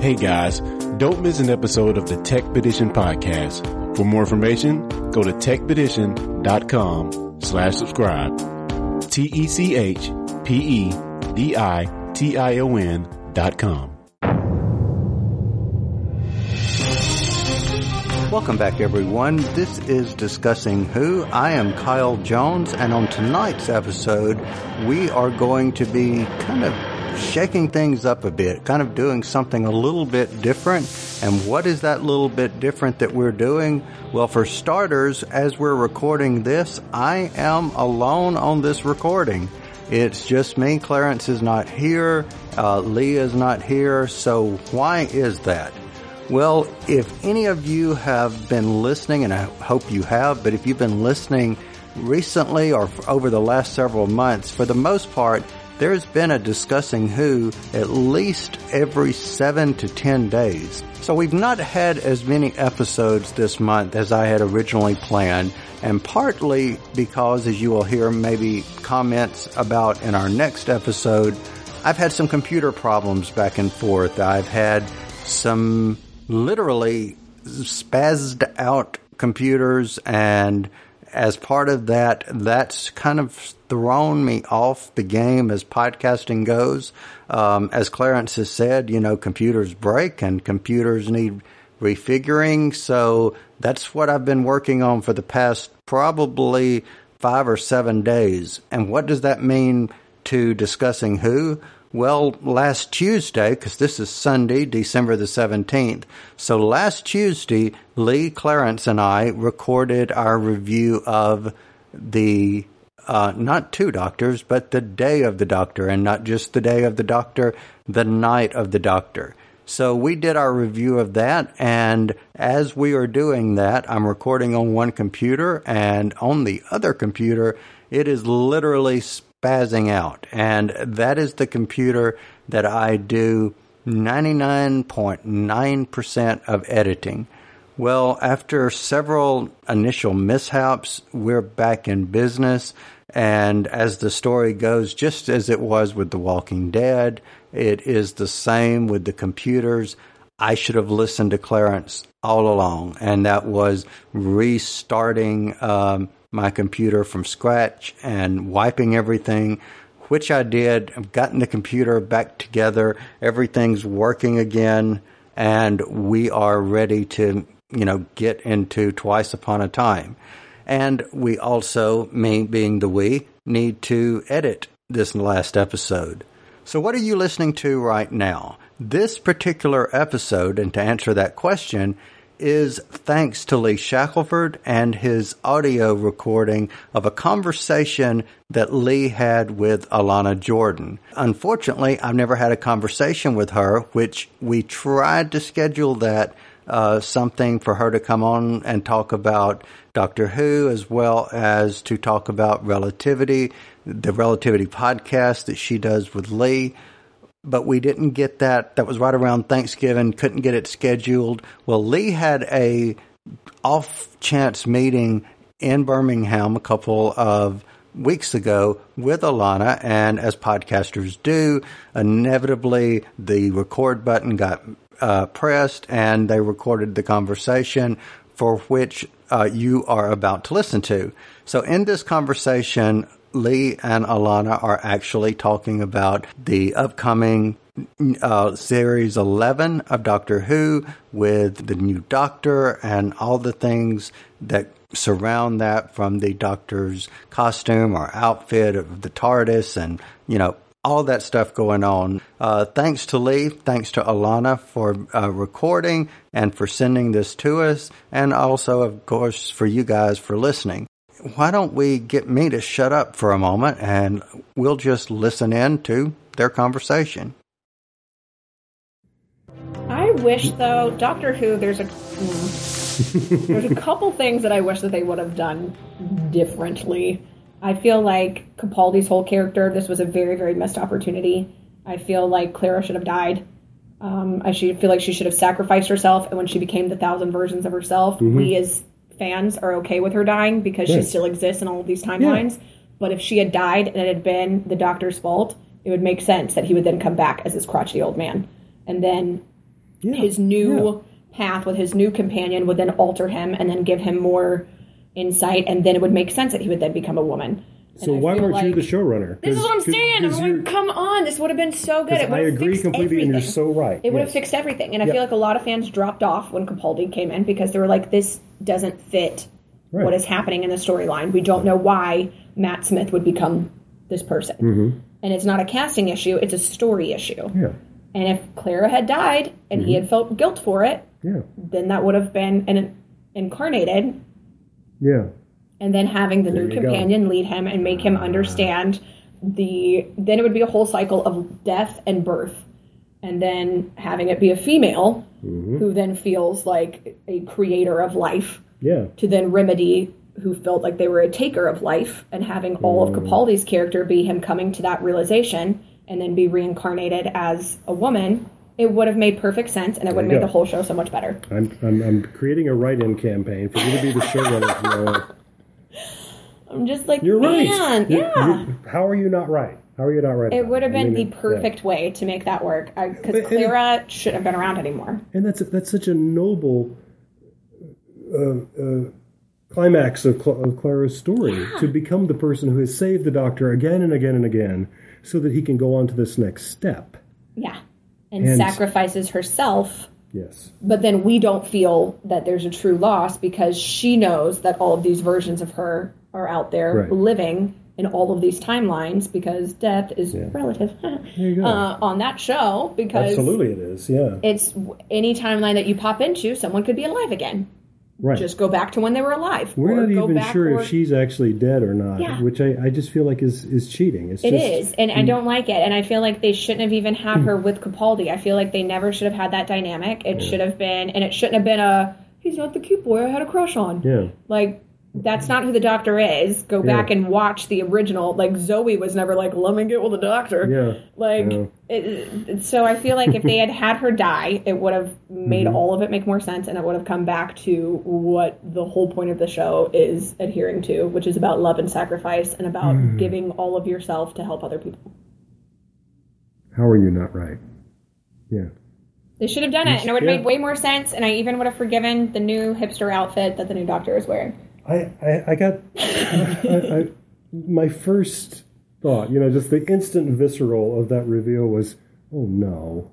Hey guys, don't miss an episode of the Techpedition podcast. For more information, go to techpedition.com slash subscribe. T-E-C-H-P-E-D-I-T-I-O-N dot com. Welcome back everyone. This is Discussing Who. I am Kyle Jones and on tonight's episode, we are going to be kind of shaking things up a bit, kind of doing something a little bit different. And what is that little bit different that we're doing? Well, for starters, as we're recording this, I am alone on this recording. It's just me. Clarence is not here. Uh, Lee is not here. So why is that? Well, if any of you have been listening, and I hope you have, but if you've been listening recently or over the last several months, for the most part, there's been a discussing who at least every seven to ten days. So we've not had as many episodes this month as I had originally planned, and partly because, as you will hear maybe comments about in our next episode, I've had some computer problems back and forth. I've had some literally spazzed out computers and as part of that, that's kind of thrown me off the game as podcasting goes. Um, as Clarence has said, you know, computers break and computers need refiguring. So that's what I've been working on for the past probably five or seven days. And what does that mean to discussing who? Well, last Tuesday, because this is Sunday, December the 17th. So last Tuesday, Lee Clarence and I recorded our review of the, uh, not two doctors, but the day of the doctor, and not just the day of the doctor, the night of the doctor. So we did our review of that, and as we are doing that, I'm recording on one computer, and on the other computer, it is literally spazzing out. And that is the computer that I do 99.9% of editing. Well, after several initial mishaps, we're back in business. And as the story goes, just as it was with The Walking Dead, it is the same with the computers. I should have listened to Clarence all along, and that was restarting um, my computer from scratch and wiping everything, which I did. I've gotten the computer back together. Everything's working again and we are ready to, you know, get into twice upon a time. And we also, me being the we, need to edit this last episode. So what are you listening to right now? This particular episode, and to answer that question, is thanks to Lee Shackelford and his audio recording of a conversation that Lee had with Alana Jordan. Unfortunately, I've never had a conversation with her, which we tried to schedule that uh, something for her to come on and talk about Doctor Who as well as to talk about relativity, the relativity podcast that she does with Lee but we didn't get that. That was right around Thanksgiving. Couldn't get it scheduled. Well, Lee had a off chance meeting in Birmingham a couple of weeks ago with Alana, and as podcasters do, inevitably the record button got uh, pressed, and they recorded the conversation for which uh, you are about to listen to. So, in this conversation, Lee and Alana are actually talking about the upcoming uh, series 11 of Doctor Who with the new Doctor and all the things that surround that from the Doctor's costume or outfit of the TARDIS and, you know, all that stuff going on. Uh, thanks to Lee, thanks to Alana for uh, recording and for sending this to us, and also, of course, for you guys for listening why don't we get me to shut up for a moment and we'll just listen in to their conversation. I wish though, Doctor Who, there's a hmm, there's a couple things that I wish that they would have done differently. I feel like Capaldi's whole character, this was a very, very missed opportunity. I feel like Clara should have died. Um, I should feel like she should have sacrificed herself, and when she became the thousand versions of herself, mm-hmm. we as fans are okay with her dying because she still exists in all of these timelines. But if she had died and it had been the doctor's fault, it would make sense that he would then come back as this crotchety old man. And then Yeah, his new path with his new companion would then alter him and then give him more insight, and then it would make sense that he would then become a woman. So And I why feel weren't you like- the showrunner? This is what I'm saying. I'm like, come on, this would have been so good. It would I have agree fixed completely, and everything. you're so right. It would have Yes. fixed everything. And I Yep. feel like a lot of fans dropped off when Capaldi came in because they were like, this doesn't fit Right. what is happening in the storyline. We don't know why Matt Smith would become this person. Mm-hmm. And it's not a casting issue, it's a story issue. Yeah, And if Clara had died and Mm-hmm. he had felt guilt for it, yeah, then that would have been an incarnated yeah. and then having the There new you go. companion lead him and make him understand the then it would be a whole cycle of death and birth and then having it be a female Mm-hmm. who then feels like a creator of life Yeah, to then remedy who felt like they were a taker of life and having all Mm. of Capaldi's character be him coming to that realization and then be reincarnated as a woman it would have made perfect sense and it would have made go. the whole show so much better I'm, I'm, I'm creating a write-in campaign for you to be the showrunner. i'm just like You're right. man You- yeah you- how are you not right? How are you not right? It would have I been mean, the yeah. perfect way to make that work because But- and- Clara shouldn't have been around anymore. and that's that's such a noble uh, uh, climax of, Cl- of Clara's story to become the person who has saved the Doctor again and again and again, so that he can go on to this next step. Yeah, and, And- sacrifices herself, Yes, but then we don't feel that there's a true loss because she knows that all of these versions of her are out there Right. living in all of these timelines because death is Yeah. relative you go. uh, on that show because absolutely, it is. Yeah, it's any timeline that you pop into, someone could be alive again. right. Just go back to when they were alive. We're not even sure or- if she's actually dead or not, Yeah. which I, I just feel like is is cheating. It's It just, is, and I don't like it. And I feel like they shouldn't have even had her with Capaldi. I feel like they never should have had that dynamic. It should have been, and it shouldn't have been a he's not the cute boy I had a crush on. Yeah, Like that's not who the doctor is. Go back and watch the original. Like Zoe was never like, let me get with the doctor. Yeah. Like, Yeah. it, it- so I feel like if they had had her die, it would have made Mm-hmm. all of it make more sense, and it would have come back to what the whole point of the show is adhering to, which is about love and sacrifice and about Mm. giving all of yourself to help other people. how are you not right? Yeah, They should have done it, and it would have Yeah. made way more sense. And I even would have forgiven the new hipster outfit that the new doctor is wearing. I I, I got I, I, my first thought, you know, just the instant visceral of that reveal was, oh no.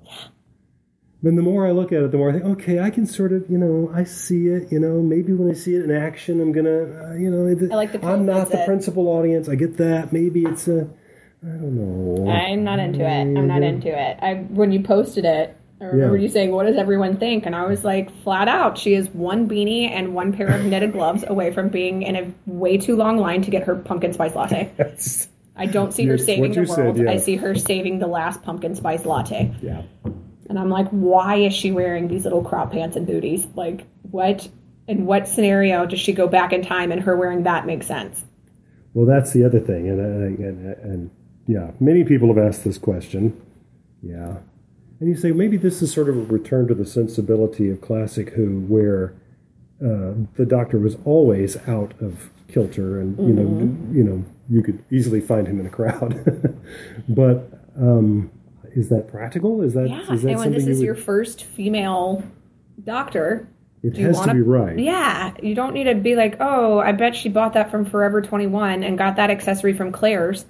And the more I look at it, the more I think, okay, I can sort of, you know, I see it. You know, maybe when I see it in action, I'm gonna, uh, you know, it, I like the I'm not the visit. principal audience. I get that. Maybe it's a, I don't know. I'm not into it. I'm not into it. I when you posted it, I remember Yeah. you saying, "What does everyone think?" And I was like, flat out, she is one beanie and one pair of knitted gloves away from being in a way too long line to get her pumpkin spice latte. That's- I don't see her saving the you said, world. yeah. I see her saving the last pumpkin spice latte. yeah. And I'm like, why is she wearing these little crop pants and booties? Like, what? In what scenario does she go back in time and her wearing that makes sense? Well, that's the other thing, and and, and, and yeah, many people have asked this question. Yeah, and you say maybe this is sort of a return to the sensibility of classic Who, where uh, the Doctor was always out of kilter, and you know, you know, you could easily find him in a crowd. but um, is that practical? Is that Yeah, is that and when this you is would, your first female doctor, It has to wanna- be right. Yeah, you don't need to be like, oh, I bet she bought that from Forever 21 and got that accessory from Claire's.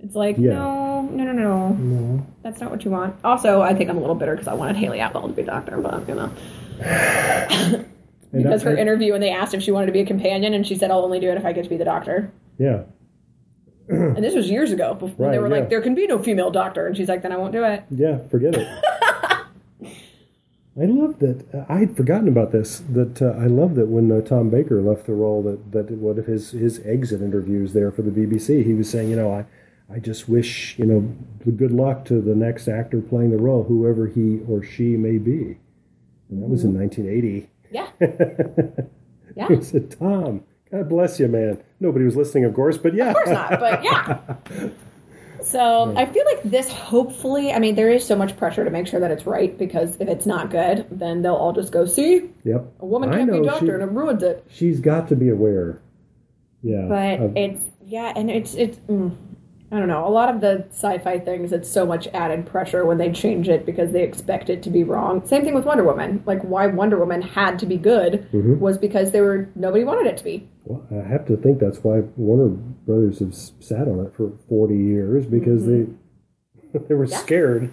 It's like, Yeah. no, no, no. That's not what you want. Also, I think I'm a little bitter because I wanted Hayley Atwell to be doctor, but you know. And Because her interview, and they asked if she wanted to be a companion, and she said, I'll only do it if I get to be the doctor. yeah, And this was years ago, before they were yeah. like, there can be no female doctor. And she's like, then I won't do it. Yeah, forget it. I love that. uh, I had forgotten about this. That uh, I love that when uh, Tom Baker left the role, that that one of his his exit interviews there for the BBC, he was saying, you know, I I just wish you know good luck to the next actor playing the role, whoever he or she may be. And that was in 1980. Yeah. yeah. He said, Tom, God bless you, man. Nobody was listening, of course, but yeah, Of course not, but yeah. So I feel like this hopefully, I mean, there is so much pressure to make sure that it's right because if it's not good, then they'll all just go, see, Yep. a woman can't be know, doctor she- and it ruins it. She's got to be aware. Yeah. But of- it's, yeah, and it's, it's, mm, I don't know. A lot of the sci-fi things, it's so much added pressure when they change it because they expect it to be wrong. Same thing with Wonder Woman. Like why Wonder Woman had to be good Mm-hmm. was because they were nobody wanted it to be. Well, I have to think that's why Warner Brothers have sat on it for 40 years because they they were Yeah. scared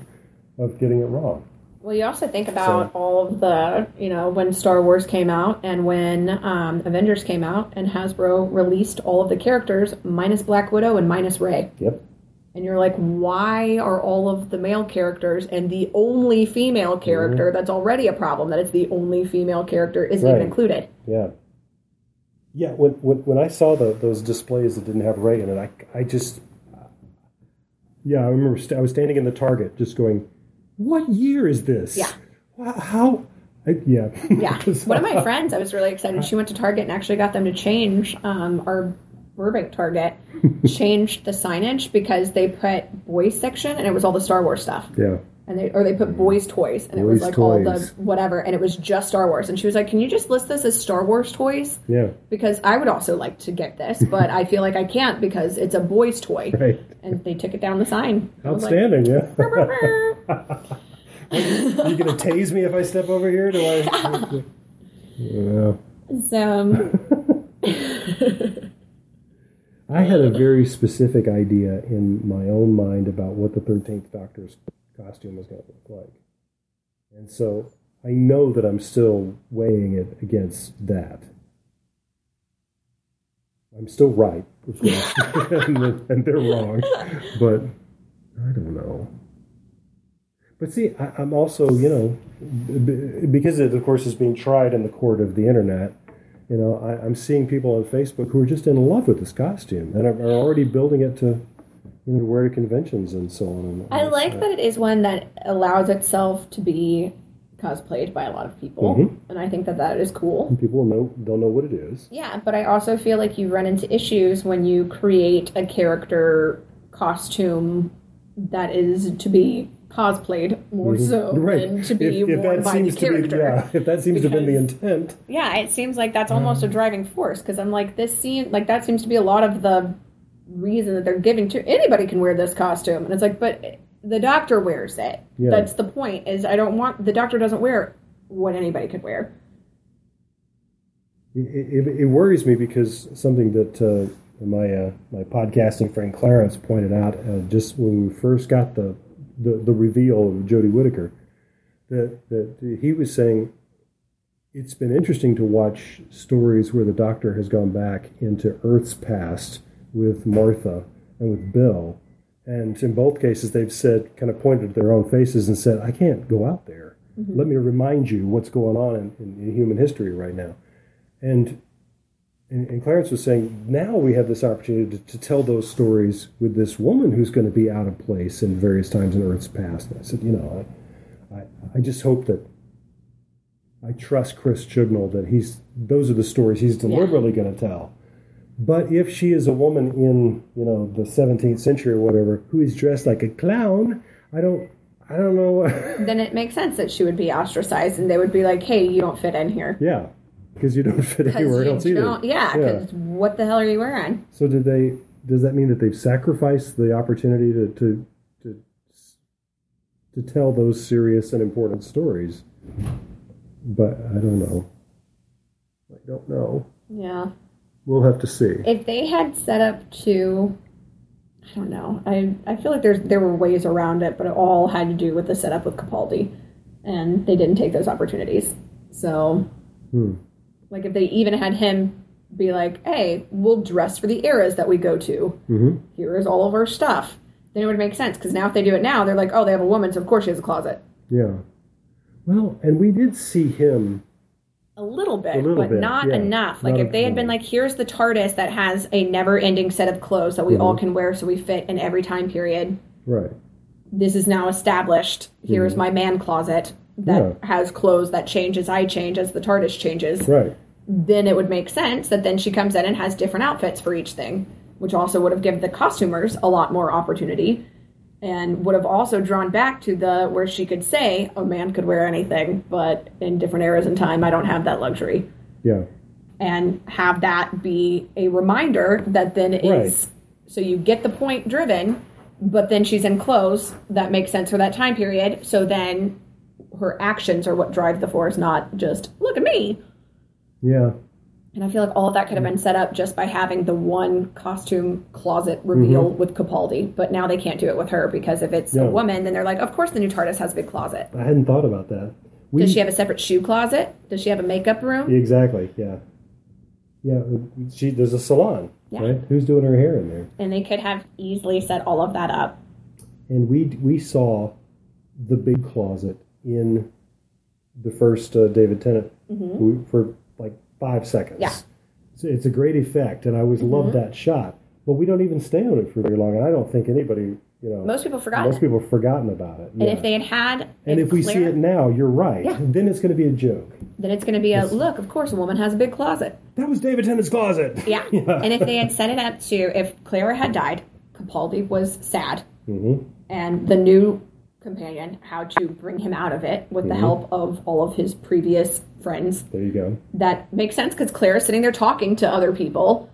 of getting it wrong. Well, you also think about So- all of the, you know, when Star Wars came out and when um, Avengers came out, and Hasbro released all of the characters minus Black Widow and minus Rey. Yep. And you're like, why are all of the male characters and the only female character that's already a problem that it's the only female character isn't even included? Yeah. Yeah, when, when, when I saw the, those displays that didn't have Rey in it, I, I just, yeah, I remember st- I was standing in the Target just going, what year is this? Yeah. How? I, yeah. Yeah. One of my friends, I was really excited. She went to Target and actually got them to change um, our Burbank Target, changed the signage because they put boys section and it was all the Star Wars stuff. yeah. and they or they put boys toys and it was Boys' like all the whatever and it was just Star Wars and she was like can you just list this as Star Wars toys Yeah. because I would also like to get this but I feel like I can't because it's a boys toy Right. and they took it down the sign was like, Outstanding, yeah. "Brr." you gonna tase me if I step over here? Do I? yeah. so um, I had a very specific idea in my own mind about what the Thirteenth Doctor's costume was going to look like, and so I know that I'm still weighing it against that. I'm still right, and, and they're wrong, but I don't know. But see, I, I'm also, you know, b- because it, of course, is being tried in the court of the internet. You know, I, I'm seeing people on Facebook who are just in love with this costume and are, are already building it to, you know, to wear to conventions and so on. And I like that it is one that allows itself to be cosplayed by a lot of people Mhm. and I think that that is cool People will know they'll know what it is. Yeah, but I also feel like you run into issues when you create a character costume that is to be cosplayed more so than to be worn by the character. be, yeah, if that seems to have been the intent, Yeah, it seems like that's almost a driving force because I'm like this scene like that seems to be a lot of the reason that they're giving to anybody can wear this costume and it's like but the doctor wears it. Yeah. That's the point is I don't want the doctor doesn't wear what anybody could wear. it, it, it worries me because something that uh, my uh, my podcasting friend Clarence pointed out uh, just when we first got the the, the reveal of Jodie Whittaker that that he was saying it's been interesting to watch stories where the Doctor has gone back into Earth's past with Martha and with Bill, and in both cases they've said kind of pointed at their own faces and said, "I can't go out there. Mm-hmm. Let me remind you what's going on in, in human history right now." And, and and Clarence was saying, now we have this opportunity to, to tell those stories with this woman who's going to be out of place in various times in Earth's past. And I said, you know, I, I, I just hope that I trust Chris Chibnall that he's those are the stories he's deliberately going to tell. But if she is a woman in you know the 17th century or whatever who is dressed like a clown, I don't I don't know. Then it makes sense that she would be ostracized and they would be like, "Hey, you don't fit in here." yeah, because you don't fit anywhere else either. yeah, Yeah. because what the hell are you wearing? So did they? Does that mean that they've sacrificed the opportunity to to to, to tell those serious and important stories? But I don't know. I don't know. Yeah. We'll have to see. If they had set up to, I don't know. I I feel like there's there were ways around it, but it all had to do with the setup with Capaldi, and they didn't take those opportunities. So, Hmm. Like if they even had him be like, "Hey, we'll dress for the eras that we go to. hmm Here is all of our stuff." Then it would make sense because now if they do it now, they're like, "Oh, they have a woman, so of course she has a closet." Yeah. Well, and we did see him. A little bit, little but bit, not yeah. enough. Like Not if they had been like, here's the TARDIS that has a never-ending set of clothes that we Mm-hmm. all can wear, so we fit in every time period. Right. This is now established. Here's my man closet that. Yeah. has clothes that change as I change, as the TARDIS changes. Right. Then it would make sense that then she comes in and has different outfits for each thing, which also would have given the costumers a lot more opportunity. And would have also drawn back to the where she could say a man could wear anything, but in different eras in time, I don't have that luxury Yeah. and have that be a reminder that then is So you get the point driven, but then she's in clothes that makes sense for that time period. So then her actions are what drive the force, not just look at me. Yeah. And I feel like all of that could have been set up just by having the one costume closet reveal with Capaldi. But now they can't do it with her because if it's Mm-hmm. Yeah. a woman, then they're like, of course the new TARDIS has a big closet. I hadn't thought about that. We, Does she have a separate shoe closet? Does she have a makeup room? Exactly. Yeah. Yeah. She there's a salon, Yeah. right? Who's doing her hair in there? And they could have easily set all of that up. And we we saw the big closet in the first uh, David Tennant we- for like five seconds. Mm-hmm. Yeah. Mm-hmm. It's, it's a great effect, and I always loved that shot. But we don't even stay on it for very long, and I don't think anybody, you know, Most people forgot most people have forgotten about it. And if they had had, and if, we see it now, you're right. Yeah. Then it's going to be a joke. then it's going to be a look. Of course, a woman has a big closet. That was David Tennant's closet. Yeah. And if they had set it up to, if Clara had died, Capaldi was sad, Mm-hmm. and the new companion how to bring him out of it with the Mm-hmm. help of all of his previous friends. There you go. That makes sense because Claire is sitting there talking to other people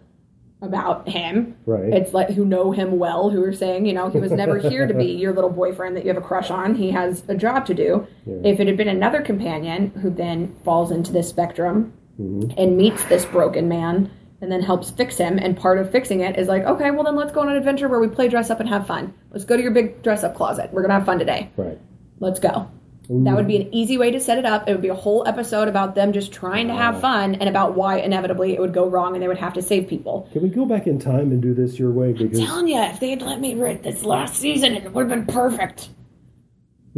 about him. Right. It's like who know him well, who are saying, you know, he was never here to be your little boyfriend that you have a crush on. He has a job to do. If it had been another companion who then falls into this spectrum and meets this broken man and then helps fix him, and part of fixing it is like, okay, well then let's go on an adventure where we play dress up and have fun. Let's go to your big dress up closet. We're gonna have fun today. Right. Let's go. That would be an easy way to set it up. It would be a whole episode about them just trying to have fun and about why inevitably it would go wrong and they would have to save people. Can we go back in time and do this your way? Because I'm telling you, if they had let me write this last season, it would have been perfect.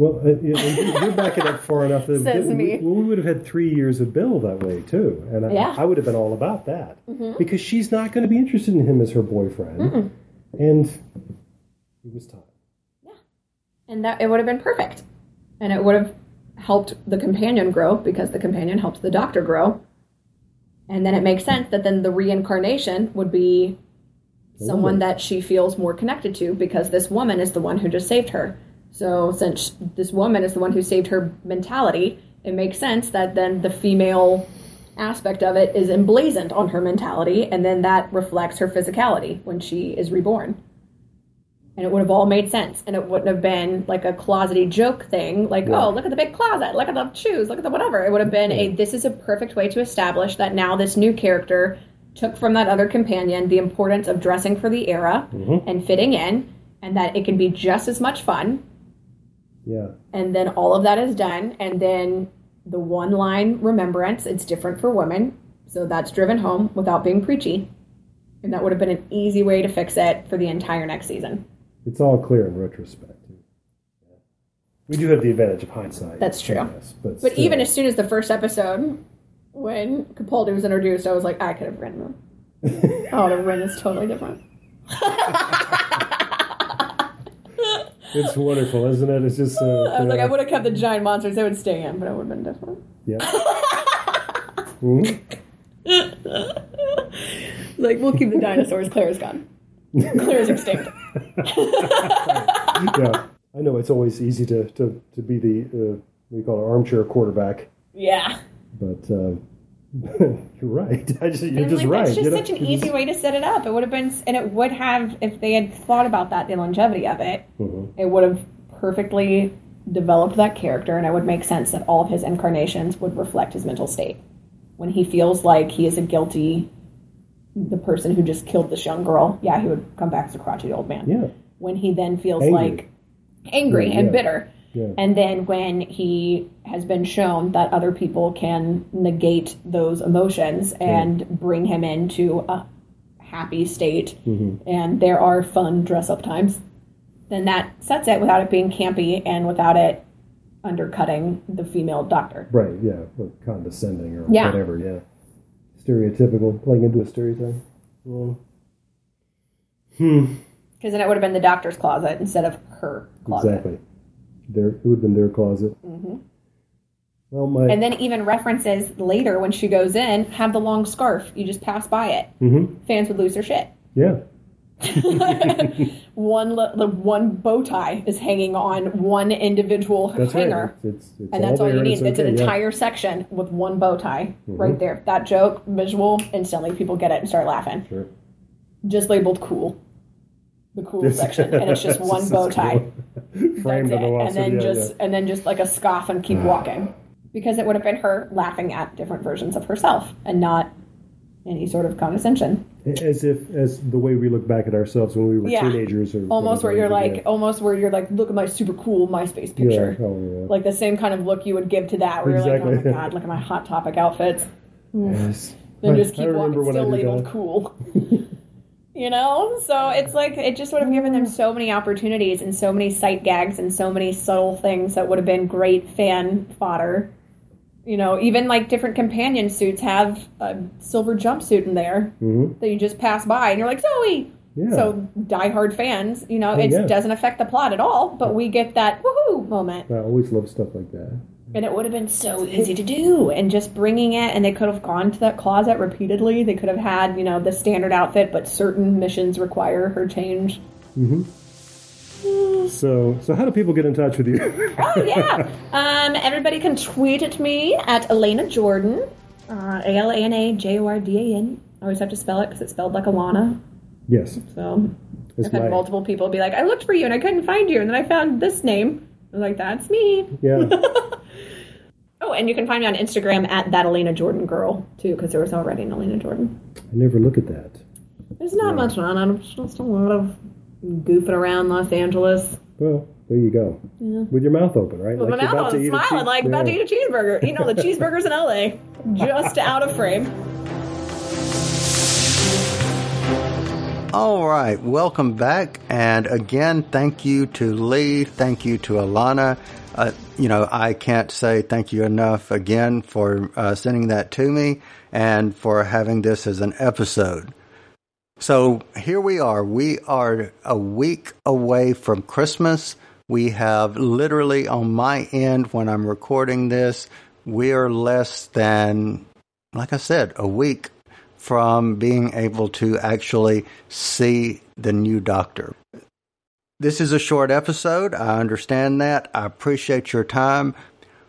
Well, uh, you- you're backing up far enough that Says we, me. well, we would have had three years of Bill that way too, and I, Yeah. I would have been all about that because she's not going to be interested in him as her boyfriend, and it was time. Yeah, and that it would have been perfect. And it would have helped the companion grow because the companion helps the doctor grow. And then it makes sense that then the reincarnation would be someone that she feels more connected to because this woman is the one who just saved her. So since this woman is the one who saved her mentality, it makes sense that then the female aspect of it is emblazoned on her mentality and then that reflects her physicality when she is reborn. And it would have all made sense and it wouldn't have been like a closety joke thing like Yeah. oh look at the big closet look at the shoes look at the whatever. It would have been a this is a perfect way to establish that now this new character took from that other companion the importance of dressing for the era mm-hmm. and fitting in and that it can be just as much fun Yeah, and then all of that is done and then the one line remembrance it's different for women so that's driven home without being preachy and that would have been an easy way to fix it for the entire next season it's all clear in retrospect. We do have the advantage of hindsight. That's true. yes, but But even as soon as the first episode, when Capaldi was introduced, I was like, I could have written them. oh, the written is totally different. it's wonderful, isn't it? It's just uh, I was like, I would have kept the giant monsters; they would stay in, but it would have been different. yeah. Mhm. Like, we'll keep the dinosaurs. Claire's gone. Claire's extinct. yeah, I know it's always easy to to, to be the uh, what do you call it, armchair quarterback, Yeah. but uh, you're right. I just, you're just like, right. That's just you know? such an You're easy just- way to set it up. It would have been, and it would have, if they had thought about that, the longevity of it, Mhm. it would have perfectly developed that character, and it would make sense that all of his incarnations would reflect his mental state. When he feels like he is a guilty, the person who just killed this young girl, yeah, he would come back as a crotchety old man. Yeah, When he then feels Angry. like angry Yeah, and yeah. bitter. Yeah. And then when he has been shown that other people can negate those emotions and bring him into a happy state, Mm-hmm. and there are fun dress up times, then that sets it without it being campy and without it undercutting the female doctor. Right, yeah, or condescending or Yeah. whatever, yeah. Stereotypical, playing into a stereotype. Well, hmm, Because then it would have been the doctor's closet instead of her closet. exactly. Their, it would have been their closet. Well, my, Mm-hmm. And then even references later when she goes in have the long scarf. You just pass by it. Mhm. Fans would lose their shit. yeah, one the one bow tie is hanging on one individual that's hanger. right. It's, it's, it's And that's all, there you need. It's, It's, an okay, yeah. entire section with one bow tie Mm-hmm. right there. That joke, visual, instantly people get it and start laughing. Sure. Just labeled cool. the cool section, and it's just one bow tie. Cool. Framed That's the it. and then yeah, just yeah. and then just like a scoff and keep walking because it would have been her laughing at different versions of herself and not any sort of condescension as if as the way we look back at ourselves when we were Yeah. teenagers or almost where you're like yeah. almost where you're like look at my super cool myspace picture Yeah, oh, yeah. like the same kind of look you would give to that where you're Exactly. like oh my god look at my hot topic outfits Yes. then I- just keep remember walking still labeled that. cool you know so it's like it just would have given them so many opportunities and so many sight gags and so many subtle things that would have been great fan fodder you know even like different companion suits have a silver jumpsuit in there that you just pass by and you're like zoe Mm-hmm. Yeah. so diehard fans you know it doesn't affect the plot at all but we get that woohoo moment I always love stuff like that. And it would have been so easy to do. And just bringing it, and they could have gone to that closet repeatedly. They could have had, you know, the standard outfit, but certain missions require her change. Mhm. So, so how do people get in touch with you? Oh, yeah. um, everybody can tweet at me at Elena Jordan, uh, A L A N A J O R D A N. I always have to spell it because it's spelled like Alana. yes, So it's I've had my multiple people be like, I looked for you and I couldn't find you. And then I found this name. I was like, that's me. yeah. Oh, and you can find me on Instagram at that Elena Jordan girl, too, because there was already an Elena Jordan. I never look at that. There's not much on it. It's just a lot of goofing around Los Angeles. Well, there you go. With your mouth open, right? With Like my mouth about to open, smiling cheese- like about to eat a cheeseburger. You know, the cheeseburgers in LA. Just out of frame. All right, welcome back. And again, thank you to Lee. Thank you to Alana. Uh, you know, I can't say thank you enough again for uh, sending that to me and for having this as an episode. So here we are. We are a week away from Christmas. We have literally on my end when I'm recording this, we are less than, like I said, a week from being able to actually see the new doctor. This is a short episode. I understand that. I appreciate your time.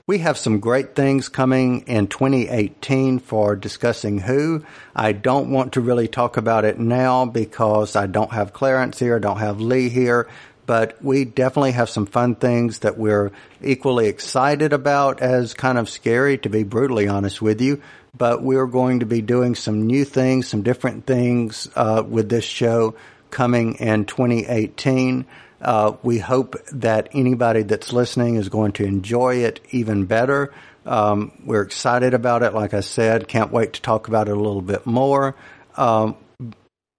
We have some great things coming in 2018 for discussing who. I don't want to really talk about it now because I don't have Clarence here, don't have Lee here, but we definitely have some fun things that we're equally excited about as kind of scary, to be brutally honest with you. But we're going to be doing some new things, some different things uh, with this show coming in 2018. Uh, we hope that anybody that's listening is going to enjoy it even better. Um, we're excited about it. Like I said, can't wait to talk about it a little bit more. Um,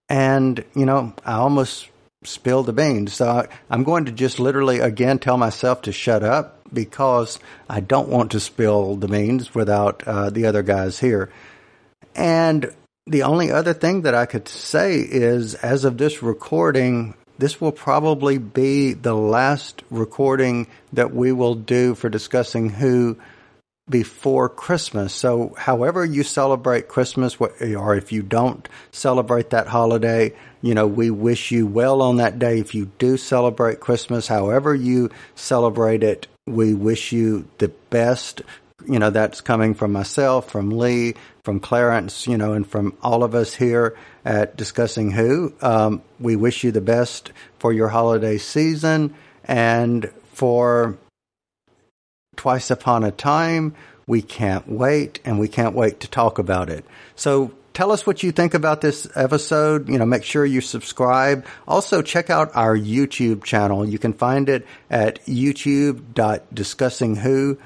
and you know, I almost spilled the beans. So I, I'm going to just literally again tell myself to shut up because I don't want to spill the beans without uh, the other guys here. And the only other thing that I could say is, as of this recording, this will probably be the last recording that we will do for discussing who before Christmas. So, however you celebrate Christmas, or if you don't celebrate that holiday, you know, we wish you well on that day. If you do celebrate Christmas, however you celebrate it, we wish you the best. You know, that's coming from myself, from Lee, from Clarence, you know, and from all of us here at Discussing Who. Um, we wish you the best for your holiday season and for Twice Upon a Time. We can't wait, and we can't wait to talk about it. So tell us what you think about this episode. You know, make sure you subscribe. Also, check out our YouTube channel. You can find it at youtube.discussingwho.com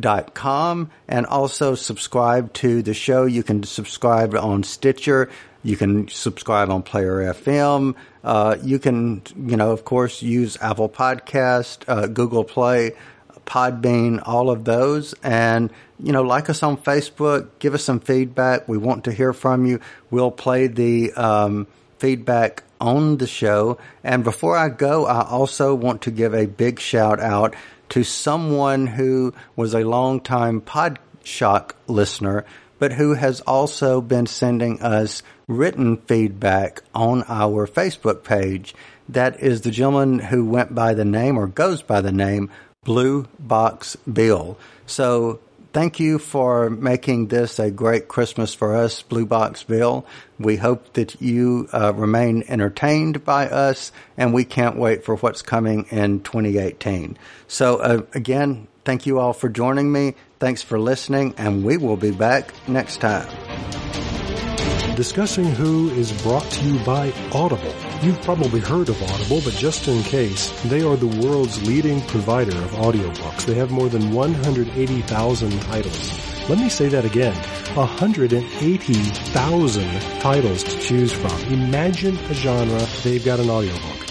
and also subscribe to the show. You can subscribe on Stitcher. You can subscribe on Player FM. Uh, you can, you know, of course, use Apple Podcast, uh, Google Play, Podbean, all of those. And, you know, like us on Facebook, give us some feedback. We want to hear from you. We'll play the um, feedback on the show. And before I go, I also want to give a big shout out to someone who was a longtime Podshock listener, but who has also been sending us written feedback on our Facebook page. That is the gentleman who went by the name or goes by the name Blue Box Bill. So thank you for making this a great Christmas for us, Blue Box Bill. We hope that you uh, remain entertained by us, and we can't wait for what's coming in 2018. So, uh, again, thank you all for joining me. Thanks for listening, and we will be back next time. Discussing Who is brought to you by Audible. You've probably heard of Audible, but just in case, they are the world's leading provider of audiobooks. They have more than 180,000 titles. Let me say that again. 180,000 titles to choose from. Imagine a genre, they've got an audiobook.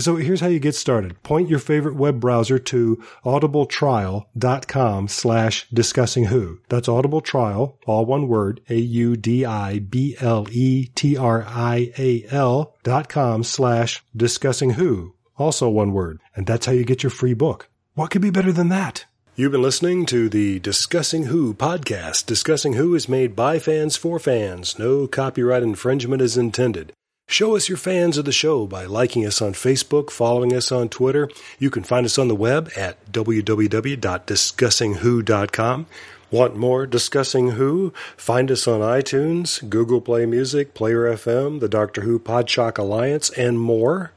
So here's how you get started. Point your favorite web browser to audibletrial.com slash discussing who. That's audibletrial, all one word, A-U-D-I-B-L-E-T-R-I-A-L dot com slash discussing who. Also one word. And that's how you get your free book. What could be better than that? You've been listening to the Discussing Who podcast. Discussing Who is made by fans for fans. No copyright infringement is intended. Show us you're fans of the show by liking us on Facebook, following us on Twitter. You can find us on the web at www.discussingwho.com. Want more Discussing Who? Find us on iTunes, Google Play Music, Player FM, the Doctor Who Podshock Alliance, and more.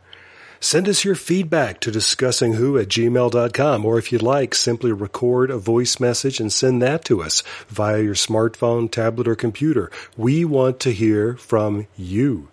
Send us your feedback to discussingwho at gmail.com, or if you'd like, simply record a voice message and send that to us via your smartphone, tablet, or computer. We want to hear from you.